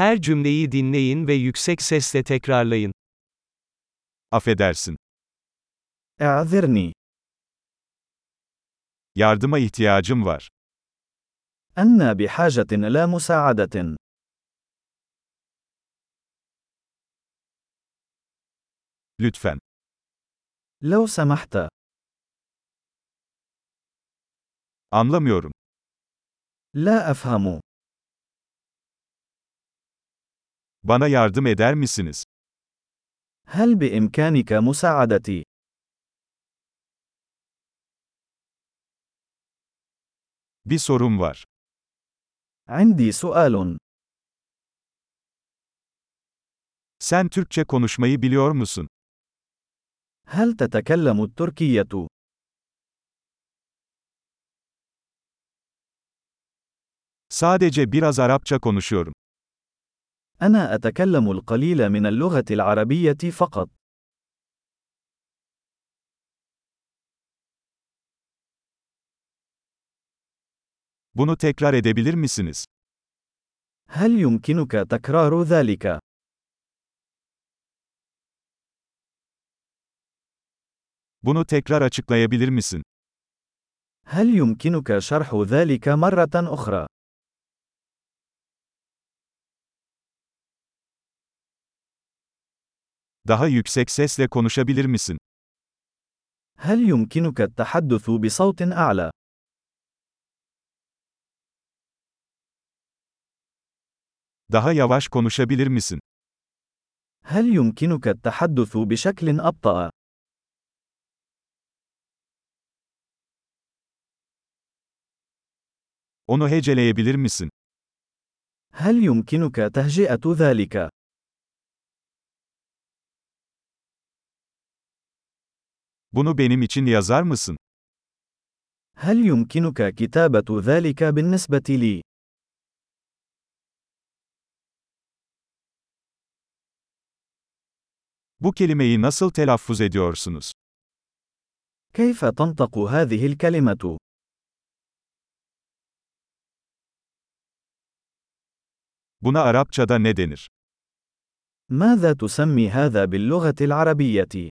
Her cümleyi dinleyin ve yüksek sesle tekrarlayın. Affedersin. اعذرني. Yardıma ihtiyacım var. أنا بحاجة إلى مساعدة. Lütfen. لو سمحت. Anlamıyorum. لا أفهم. Bana yardım eder misiniz? هل بإمكانك مساعدتي؟ Bir sorum var. عندي سؤال. Sen Türkçe konuşmayı biliyor musun? هل تتكلم التركية؟ Sadece biraz Arapça konuşuyorum. أنا أتكلم القليل من اللغة العربية فقط. Bunu tekrar edebilir misiniz? هل يمكنك تكرار ذلك؟ Bunu tekrar açıklayabilir misin? هل يمكنك شرح ذلك مرة أخرى؟ Daha yüksek sesle konuşabilir misin? هل يمكنك التحدث بصوت أعلى؟ Daha yavaş konuşabilir misin? هل يمكنك التحدث بشكل أبطأ؟ Onu heceleyebilir misin? هل يمكنك تهجئة ذلك؟ Bunu benim için yazar mısın? هل يمكنك كتابة ذلك بالنسبة لي؟ Bu kelimeyi nasıl telaffuz ediyorsunuz? كيف تنطق هذه الكلمة؟ Buna Arapçada ne denir? ماذا تسمي هذا باللغة العربية؟